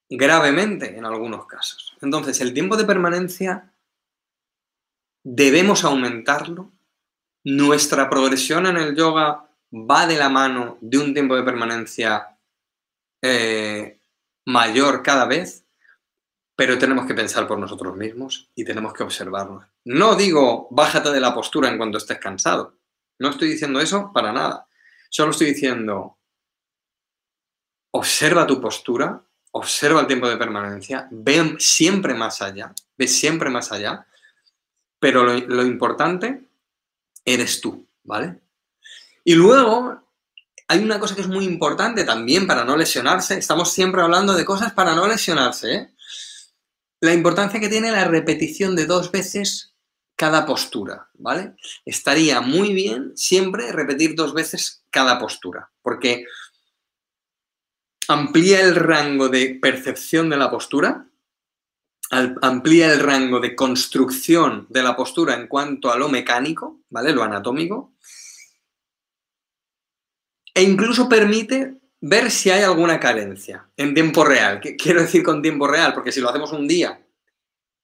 gravemente en algunos casos. Entonces, el tiempo de permanencia debemos aumentarlo. Nuestra progresión en el yoga va de la mano de un tiempo de permanencia eh, mayor cada vez pero tenemos que pensar por nosotros mismos y tenemos que observarnos. No digo bájate de la postura en cuanto estés cansado. No estoy diciendo eso para nada. Solo estoy diciendo observa tu postura, observa el tiempo de permanencia, ve siempre más allá, ve siempre más allá, pero lo, lo importante eres tú, ¿vale? Y luego, hay una cosa que es muy importante también para no lesionarse. Estamos siempre hablando de cosas para no lesionarse. ¿eh? La importancia que tiene la repetición de dos veces cada postura, ¿vale? Estaría muy bien siempre repetir dos veces cada postura, porque amplía el rango de percepción de la postura, amplía el rango de construcción de la postura en cuanto a lo mecánico, ¿vale? Lo anatómico, e incluso permite ver si hay alguna carencia en tiempo real. ¿Qué quiero decir con tiempo real? Porque si lo hacemos un día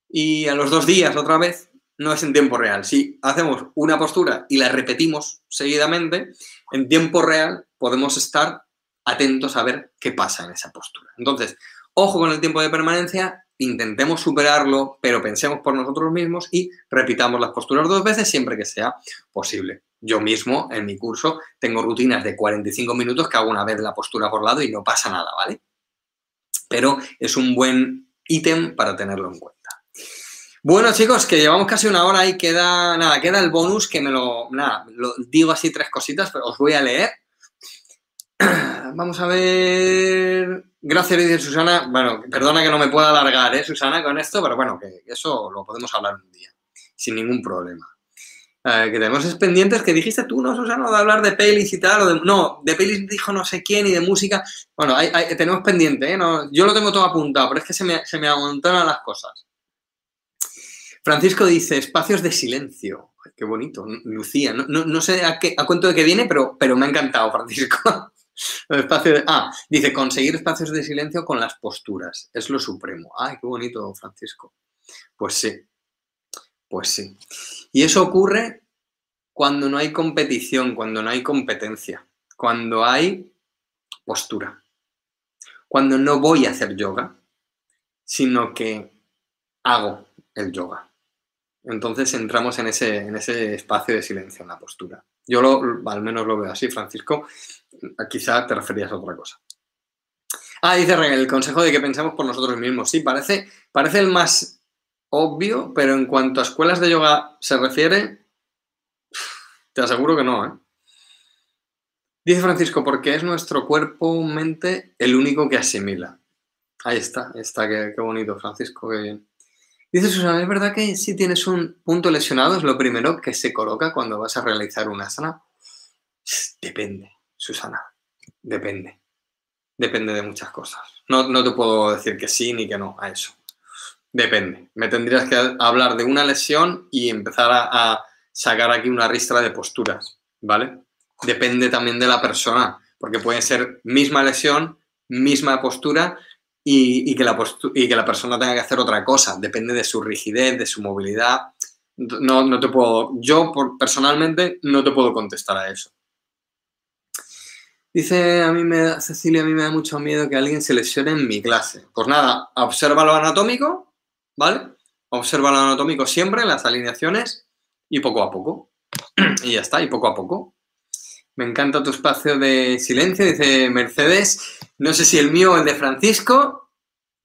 y a los dos días otra vez, no es en tiempo real. Si hacemos una postura y la repetimos seguidamente, en tiempo real podemos estar atentos a ver qué pasa en esa postura. Entonces, ojo con el tiempo de permanencia, intentemos superarlo, pero pensemos por nosotros mismos y repitamos las posturas dos veces siempre que sea posible. Yo mismo, en mi curso, tengo rutinas de 45 minutos que hago una vez la postura por lado y no pasa nada, ¿vale? Pero es un buen ítem para tenerlo en cuenta. Bueno, chicos, que llevamos casi una hora y queda, nada, queda el bonus que me lo, nada, digo así tres cositas, pero os voy a leer. Vamos a ver. Gracias, dice Susana. Bueno, perdona que no me pueda alargar, ¿eh, Susana, con esto, pero bueno, que eso lo podemos hablar un día, sin ningún problema. Que tenemos pendientes que dijiste tú, ¿no, Susana? De hablar de pelis y tal, o no, de pelis dijo no sé quién y de música. Bueno, tenemos pendiente, ¿eh? No, yo lo tengo todo apuntado, pero es que se me, se me las cosas. Francisco dice, espacios de silencio. qué bonito, Lucía. No, sé a, qué, a cuento de qué viene, pero, pero me ha encantado, Francisco. ah, dice, conseguir espacios de silencio con las posturas. Es lo supremo. Ay, qué bonito, Francisco. Pues sí, pues sí. Y eso ocurre cuando no hay competición, cuando no hay competencia, cuando hay postura. Cuando no voy a hacer yoga, sino que hago el yoga. Entonces entramos en ese, en ese espacio de silencio, en la postura. Yo al menos lo veo así, Francisco. Quizá te referías a otra cosa. Ah, dice el consejo de que pensemos por nosotros mismos. Sí, parece, parece el más obvio, pero en cuanto a escuelas de yoga se refiere, te aseguro que no, ¿eh? Dice Francisco, porque es nuestro cuerpo-mente el único que asimila. Ahí está, está, qué, qué bonito, Francisco, qué bien. Dice Susana, ¿es verdad que si tienes un punto lesionado es lo primero que se coloca cuando vas a realizar una asana? Depende, Susana, depende. Depende de muchas cosas. No, no te puedo decir que sí ni que no a eso. Depende. Me tendrías que hablar de una lesión y empezar a, sacar aquí una ristra de posturas, ¿vale? Depende también de la persona, porque puede ser misma lesión, misma postura, y, que la persona tenga que hacer otra cosa. Depende de su rigidez, de su movilidad. No, no te puedo, yo personalmente no te puedo contestar a eso. Dice, a mí me da, Cecilia, a mí me da mucho miedo que alguien se lesione en mi clase. Pues nada, observa lo anatómico, ¿vale? Observa lo anatómico siempre, las alineaciones, y poco a poco. y ya está, y poco a poco. Me encanta tu espacio de silencio, dice Mercedes. No sé si el mío o el de Francisco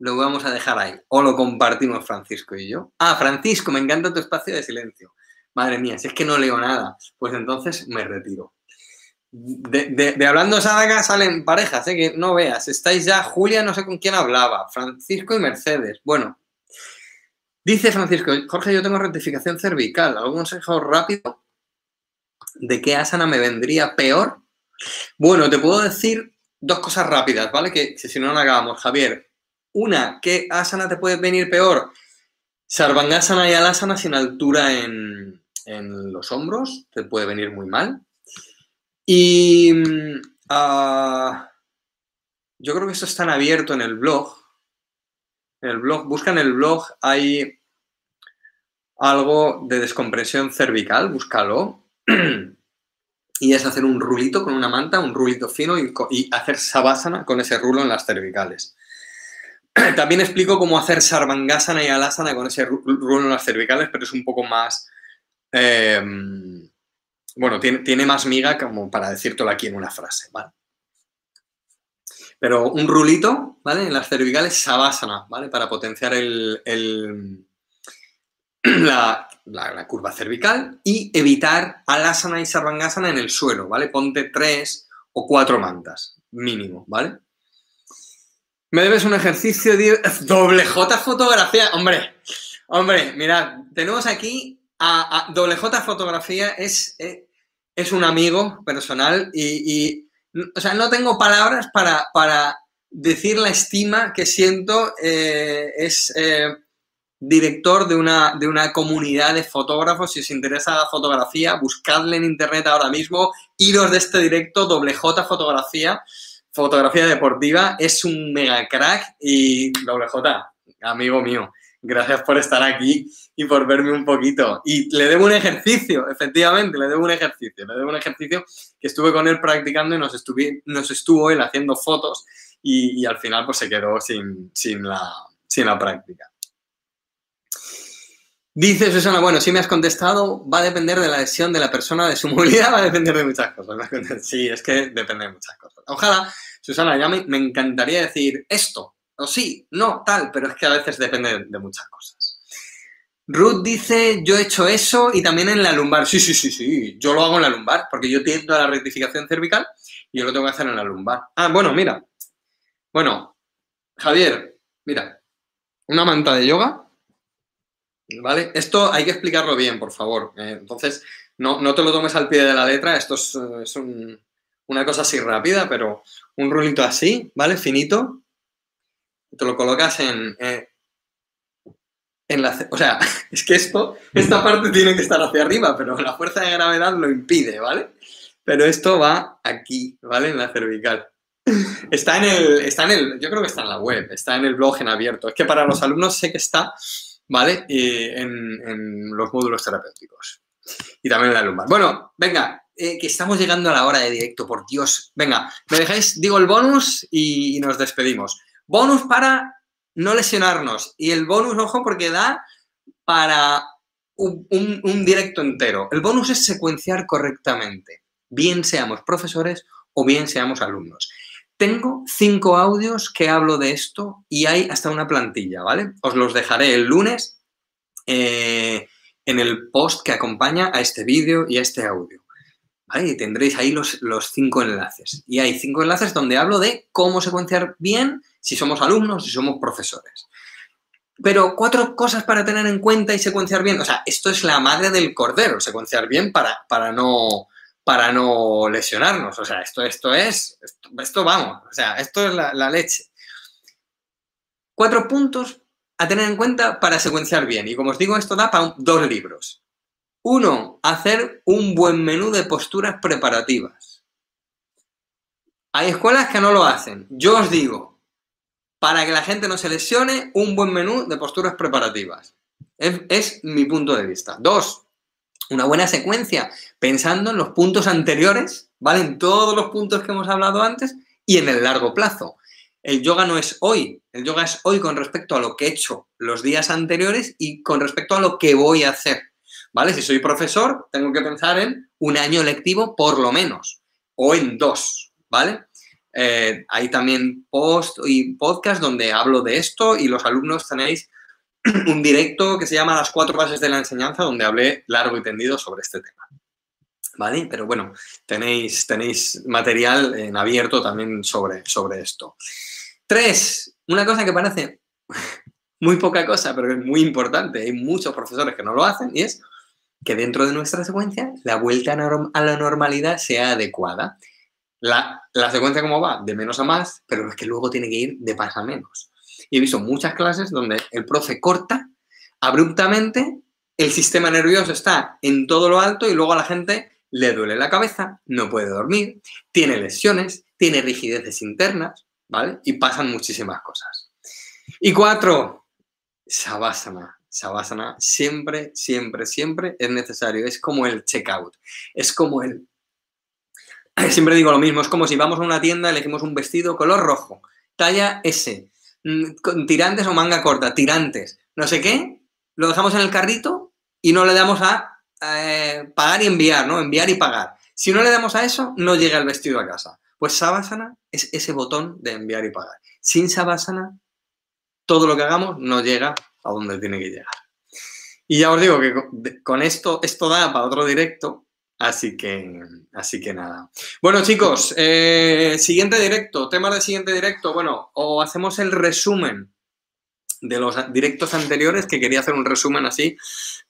lo vamos a dejar ahí. O lo compartimos Francisco y yo. Ah, Francisco, me encanta tu espacio de silencio. Madre mía, si es que no leo nada, pues entonces me retiro. De, hablando Sádaga salen parejas, ¿eh? que no veas. Estáis ya, Julia, no sé con quién hablaba, Francisco y Mercedes. Bueno, dice Francisco, Jorge, yo tengo rectificación cervical. ¿Algún consejo rápido ¿De qué asana me vendría peor? Bueno, te puedo decir dos cosas rápidas, ¿vale? Que, si no, no acabamos. Javier, una, ¿qué asana te puede venir peor? Sarvangasana y alasana sin altura en, los hombros, te puede venir muy mal. Y uh, yo creo que esto está en abierto en el blog. En el blog, busca en el blog, hay algo de descompresión cervical, búscalo. y es hacer un rulito con una manta, un rulito fino y, hacer sabásana con ese rulo en las cervicales. También explico cómo hacer sarvangasana y alasana con ese rulo en las cervicales, pero es un poco más... Em, bueno, tiene, más miga como para decírtelo aquí en una frase, ¿vale? Pero un rulito, ¿vale? En las cervicales, sabásana, ¿vale? Para potenciar el, la, la, curva cervical y evitar alasana y sarvangasana en el suelo, ¿vale? Ponte tres o cuatro mantas, mínimo, ¿vale? Me debes un ejercicio de doble J fotografía. Hombre, hombre, mirad, tenemos aquí a, doble J fotografía, es, eh, es, un amigo personal y, o sea, no tengo palabras para, para decir la estima que siento. Eh, es eh, director de una, de una comunidad de fotógrafos. Si os interesa la fotografía, buscadle en internet ahora mismo, iros de este directo, doble J fotografía fotografía deportiva, es un mega crack y doble J, amigo mío, gracias por estar aquí y por verme un poquito. Y le debo un ejercicio, efectivamente, le debo un ejercicio, le debo un ejercicio que estuve con él practicando y nos, estuvo él haciendo fotos y, al final pues se quedó sin, sin, la, sin la práctica. Dice Susana, bueno, si me has contestado, va a depender de la lesión de la persona, de su movilidad, va a depender de muchas cosas. Sí, es que depende de muchas cosas. Ojalá, Susana, ya me, encantaría decir esto, o sí, no, tal, pero es que a veces depende de, muchas cosas. Ruth dice, yo he hecho eso y también en la lumbar. Sí, sí, sí, sí, yo lo hago en la lumbar, porque yo tiendo a la rectificación cervical y yo lo tengo que hacer en la lumbar. Ah, bueno, mira. Bueno, Javier, mira, una manta de yoga ¿Vale? Esto hay que explicarlo bien, por favor. Eh, entonces, no, te lo tomes al pie de la letra, esto es, una cosa así rápida, pero un rulito así, ¿vale? Finito. Te lo colocas en, eh, en la... O sea, es que esto, esta parte tiene que estar hacia arriba, pero la fuerza de gravedad lo impide, ¿vale? Pero esto va aquí, ¿vale? En la cervical. Está en el, está en el, yo creo que está en la web, está en el blog en abierto. Es que para los alumnos sé que está, ¿vale? en, los módulos terapéuticos. Y también en la lumbar. Bueno, venga, eh, que estamos llegando a la hora de directo, por Dios. Venga, me dejáis, digo el bonus y, nos despedimos. Bonus para no lesionarnos. Y el bonus, ojo, porque da para un, directo entero. El bonus es secuenciar correctamente, bien seamos profesores o bien seamos alumnos. Tengo cinco audios que hablo de esto y hay hasta una plantilla, ¿vale? Os los dejaré el lunes eh, en el post que acompaña a este vídeo y a este audio. ¿Vale? Tendréis ahí los, los cinco enlaces. Y hay cinco enlaces donde hablo de cómo secuenciar bien si somos alumnos, si somos profesores. Pero cuatro cosas para tener en cuenta y secuenciar bien. O sea, esto es la madre del cordero, secuenciar bien para, para no para no lesionarnos. O sea, esto, esto es, esto, vamos, o sea, esto es la, leche. Cuatro puntos a tener en cuenta para secuenciar bien. Y como os digo, esto da para dos libros. Uno, hacer un buen menú de posturas preparativas. Hay escuelas que no lo hacen. Yo os digo, para que la gente no se lesione, un buen menú de posturas preparativas. Es, mi punto de vista. Dos, una buena secuencia, pensando en los puntos anteriores, ¿vale? En todos los puntos que hemos hablado antes y en el largo plazo. El yoga no es hoy, el yoga es hoy con respecto a lo que he hecho los días anteriores y con respecto a lo que voy a hacer, ¿vale? Si soy profesor, tengo que pensar en un año lectivo por lo menos, o en dos, ¿vale? Eh, hay también post y podcast donde hablo de esto y los alumnos tenéis un directo que se llama Las cuatro bases de la enseñanza, donde hablé largo y tendido sobre este tema. ¿Vale? Pero bueno, tenéis, tenéis material en abierto también sobre, sobre esto. Tres, una cosa que parece muy poca cosa, pero es muy importante, hay muchos profesores que no lo hacen, y es que dentro de nuestra secuencia la vuelta a la normalidad sea adecuada. La, la secuencia como va, de menos a más, pero es que luego tiene que ir de más a menos. Y he visto muchas clases donde el profe corta abruptamente, el sistema nervioso está en todo lo alto y luego a la gente le duele la cabeza, no puede dormir, tiene lesiones, tiene rigideces internas, ¿vale? Y pasan muchísimas cosas. Y cuatro, Savasana. Savasana siempre, siempre, siempre es necesario. Es como el checkout. Es como el... Siempre digo lo mismo, es como si vamos a una tienda, elegimos un vestido color rojo, talla S, Mm, con tirantes o manga corta, tirantes, no sé qué, lo dejamos en el carrito y no le damos a eh, pagar y enviar, ¿no? Enviar y pagar. Si no le damos a eso, no llega el vestido a casa. Pues Savasana es ese botón de enviar y pagar. Sin Savasana, todo lo que hagamos no llega a donde tiene que llegar. Y ya os digo que con esto, esto da para otro directo, Así que, así que nada. Bueno, chicos, eh, siguiente directo, tema de siguiente directo. Bueno, o hacemos el resumen de los directos anteriores, que quería hacer un resumen así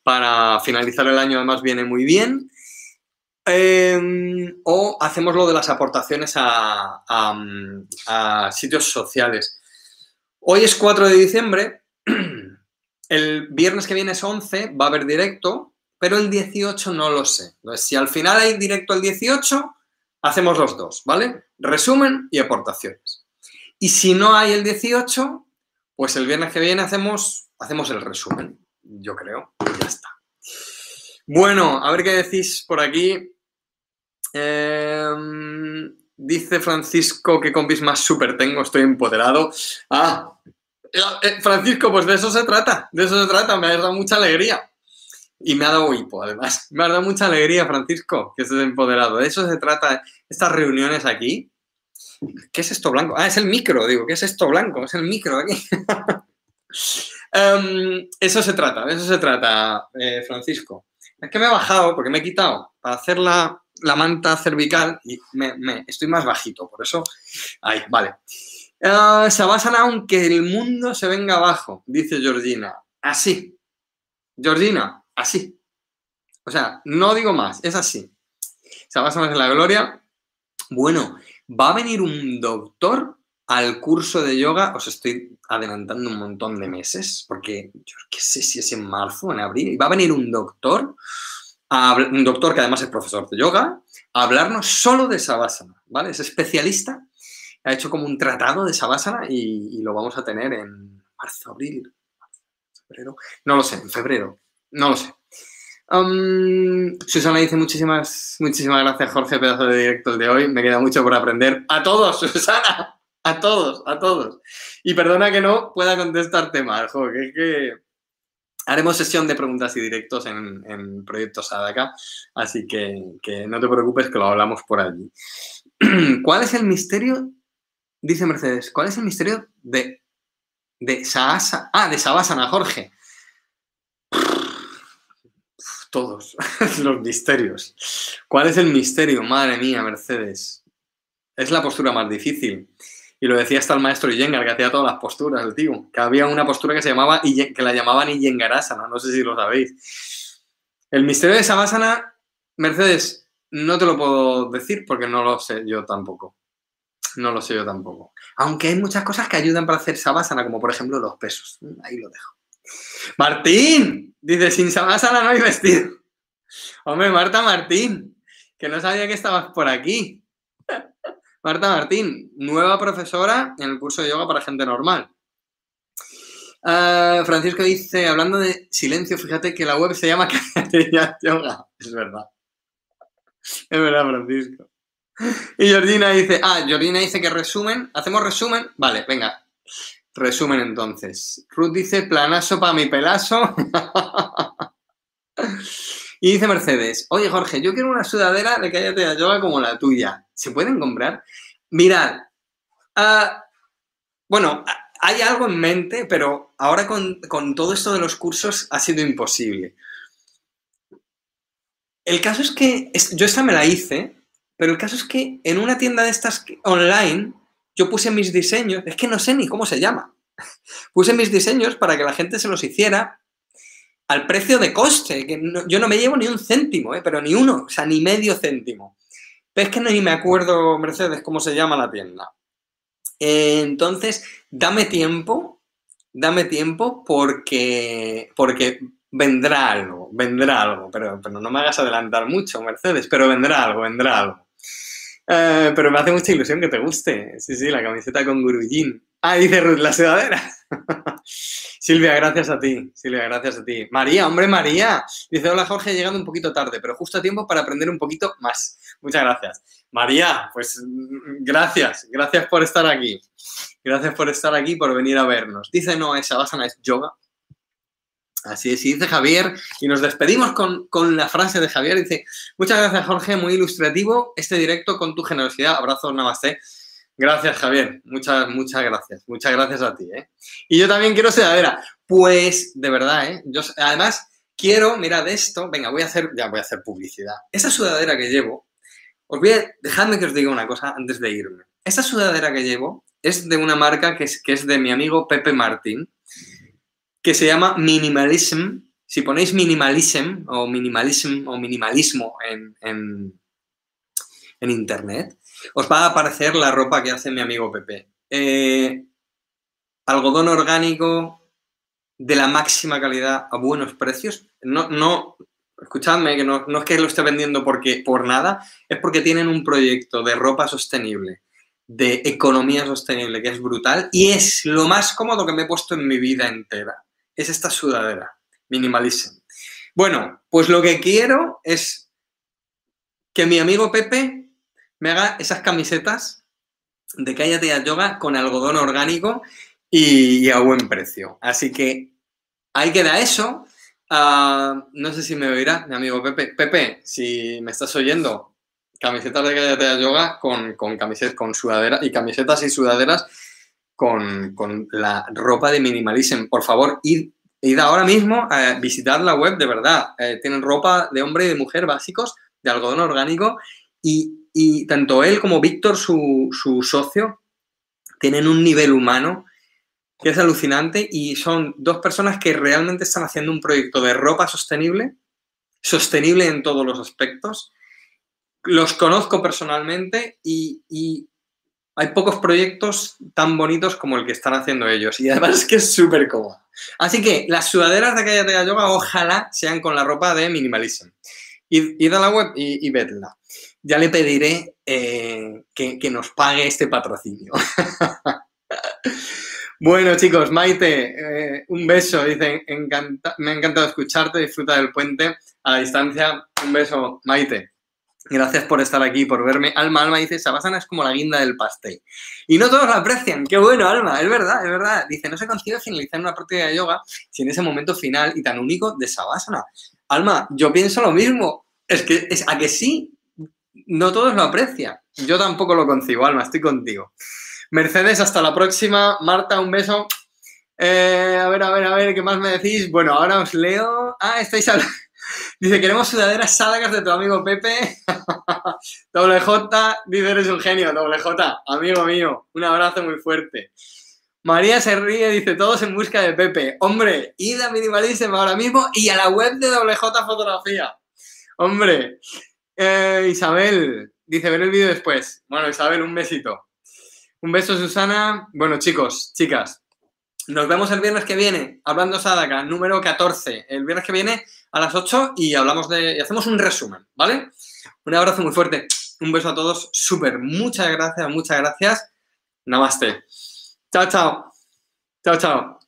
para finalizar el año, además viene muy bien. Em, o hacemos lo de las aportaciones a, a, sitios sociales. Hoy es 4 de diciembre, el viernes que viene es 11, va a haber directo, pero el 18 no lo sé. Entonces, si al final hay directo el 18, hacemos los dos, ¿vale? Resumen y aportaciones. Y si no hay el 18, pues el viernes que viene hacemos, hacemos el resumen, yo creo, ya está. Bueno, a ver qué decís por aquí. Em, dice Francisco que compis más súper tengo, estoy empoderado. Ah, Francisco, pues de eso se trata, de eso se trata, me ha dado mucha alegría. Y me ha dado hipo, además. Me ha dado mucha alegría, Francisco, que estés empoderado. De eso se trata estas reuniones aquí. ¿Qué es esto blanco? Ah, es el micro, digo, ¿qué es esto blanco? Es el micro aquí. Em, eso se trata, de eso se trata, eh, Francisco. Es que me he bajado porque me he quitado para hacer la, manta cervical y estoy más bajito, por eso. Ahí, vale. Uh, Sabásana, aunque el mundo se venga abajo, dice Georgina. Así. Georgina, así. O sea, no digo más, es así. Sabásana en la gloria. Bueno, va a venir un doctor al curso de yoga, os estoy adelantando un montón de meses, porque yo qué sé si es en marzo o en abril, va a venir un doctor, un doctor que además es profesor de yoga, a hablarnos solo de Savasana, ¿vale? Es especialista, ha hecho como un tratado de Savasana y, lo vamos a tener en marzo, abril, febrero, no lo sé, en febrero, no lo sé. Susana dice muchísimas, muchísimas gracias, Jorge, pedazo de directo de hoy. Me queda mucho por aprender. A todos, Susana. A todos, a todos. Y perdona que no pueda contestarte mal, que es que haremos sesión de preguntas y directos en, en Proyecto Sadaka, así que, no te preocupes que lo hablamos por allí. ¿Cuál es el misterio? Dice Mercedes, ¿cuál es el misterio de, de Saasa? Ah, de Sabasana, Jorge. Todos los misterios. ¿Cuál es el misterio? Madre mía, Mercedes. Es la postura más difícil. Y lo decía hasta el maestro Iyengar, que hacía todas las posturas, el tío. Que había una postura que se llamaba, que la llamaban Iyengarasana, no sé si lo sabéis. El misterio de Savasana, Mercedes, no te lo puedo decir porque no lo sé yo tampoco. No lo sé yo tampoco. Aunque hay muchas cosas que ayudan para hacer Savasana, como por ejemplo los pesos. Ahí lo dejo. Martín, dice, sin Savasana no hay vestido. Hombre, Marta Martín, que no sabía que estabas por aquí. Marta Martín, nueva profesora en el curso de yoga para gente normal. Ah, Francisco dice, hablando de silencio, fíjate que la web se llama Yoga. Es verdad. Es verdad, Francisco. Y Georgina dice, ah, Georgina dice que resumen. ¿Hacemos resumen? Vale, venga. Resumen entonces. Ruth dice, planazo para mi pelazo. y dice Mercedes, oye Jorge, yo quiero una sudadera de Cállate Yoga como la tuya. ¿Se pueden comprar? Mirad, ah, bueno, hay algo en mente, pero ahora con, todo esto de los cursos ha sido imposible. El caso es que yo esta me la hice, pero el caso es que en una tienda de estas online yo puse mis diseños, es que no sé ni cómo se llama. Puse mis diseños para que la gente se los hiciera al precio de coste, que yo no me llevo ni un céntimo, ¿eh? pero ni uno, o sea, ni medio céntimo. Pero es que ni me acuerdo, Mercedes, cómo se llama la tienda. entonces, dame tiempo, dame tiempo porque, porque vendrá algo, vendrá algo, pero, pero no me hagas adelantar mucho, Mercedes, pero vendrá algo, vendrá algo. Eh, pero me hace mucha ilusión que te guste. Sí, sí, la camiseta con Gurujín. Ah, dice Ruth, la sudadera. Silvia, gracias a ti. Silvia, gracias a ti. María, hombre, María. Dice, hola Jorge, llegando un poquito tarde, pero justo a tiempo para aprender un poquito más. Muchas gracias. María, pues gracias. Gracias por estar aquí. Gracias por estar aquí, por venir a vernos. Dice, no, esa basana es yoga. Así es, y dice Javier, y nos despedimos con, con, la frase de Javier, dice, muchas gracias Jorge, muy ilustrativo este directo con tu generosidad, abrazos, namaste. Gracias, Javier. Muchas, muchas gracias. Muchas gracias a ti, ¿eh? Y yo también quiero sedadera. Pues, de verdad, ¿eh? Yo, además, quiero, mirad esto, venga, voy a hacer, ya voy a hacer publicidad. Esa sudadera que llevo, os voy a, dejadme que os diga una cosa antes de irme. Esa sudadera que llevo es de una marca que es, que es de mi amigo Pepe Martín, que se llama Minimalism. Si ponéis minimalism o minimalism o minimalismo en, en, internet, os va a aparecer la ropa que hace mi amigo Pepe. Eh, algodón orgánico de la máxima calidad a buenos precios. No, no, escuchadme, que no, no es que lo esté vendiendo porque, por nada, es porque tienen un proyecto de ropa sostenible, de economía sostenible, que es brutal y es lo más cómodo que me he puesto en mi vida entera. Es esta sudadera, minimalism. Bueno, pues lo que quiero es que mi amigo Pepe me haga esas camisetas de Cállate a Yoga con algodón orgánico y, a buen precio. Así que ahí queda eso. Ah, no sé si me oirá mi amigo Pepe. Pepe, si me estás oyendo, camisetas de Cállate a Yoga con, con con sudaderas y camisetas y sudaderas con, la ropa de Minimalism. Por favor, id, ahora mismo a visitar la web, de verdad. Eh, tienen ropa de hombre y de mujer básicos, de algodón orgánico y, tanto él como Víctor, su, su socio, tienen un nivel humano que es alucinante y son dos personas que realmente están haciendo un proyecto de ropa sostenible, sostenible en todos los aspectos. Los conozco personalmente y, hay pocos proyectos tan bonitos como el que están haciendo ellos y además es que es súper cómodo. Así que las sudaderas de aquella yoga ojalá sean con la ropa de minimalism. Id, a la web y, y vedla. Ya le pediré eh, que, nos pague este patrocinio. Bueno, chicos, Maite, eh, un beso. Dice, me ha encantado escucharte, disfruta del puente a distancia. Un beso, Maite. Gracias por estar aquí, por verme. Alma, Alma dice, Sabasana es como la guinda del pastel. Y no todos la aprecian. Qué bueno, Alma, es verdad, es verdad. Dice, no se consigue finalizar una práctica de yoga sin ese momento final y tan único de Sabasana. Alma, yo pienso lo mismo. Es que, es, a que sí, no todos lo aprecian. Yo tampoco lo concibo, Alma, estoy contigo. Mercedes, hasta la próxima. Marta, un beso. Eh, a ver, a ver, a ver, ¿qué más me decís? Bueno, ahora os leo. Ah, estáis hablando. Dice, queremos sudaderas sádagas de tu amigo Pepe. Doble J, dice, eres un genio. Doble J, amigo mío. Un abrazo muy fuerte. María se ríe, dice, todos en busca de Pepe. Hombre, id a Minimalism ahora mismo y a la web de Doble J Fotografía. Hombre. Eh, Isabel, dice, ver el vídeo después. Bueno, Isabel, un besito. Un beso, Susana. Bueno, chicos, chicas, nos vemos el viernes que viene, hablando Sadaka, número 14. El viernes que viene a las 8 y hablamos de. y hacemos un resumen, ¿vale? Un abrazo muy fuerte. Un beso a todos. Súper. Muchas gracias, muchas gracias. Namaste. Chao, chao. Chao, chao.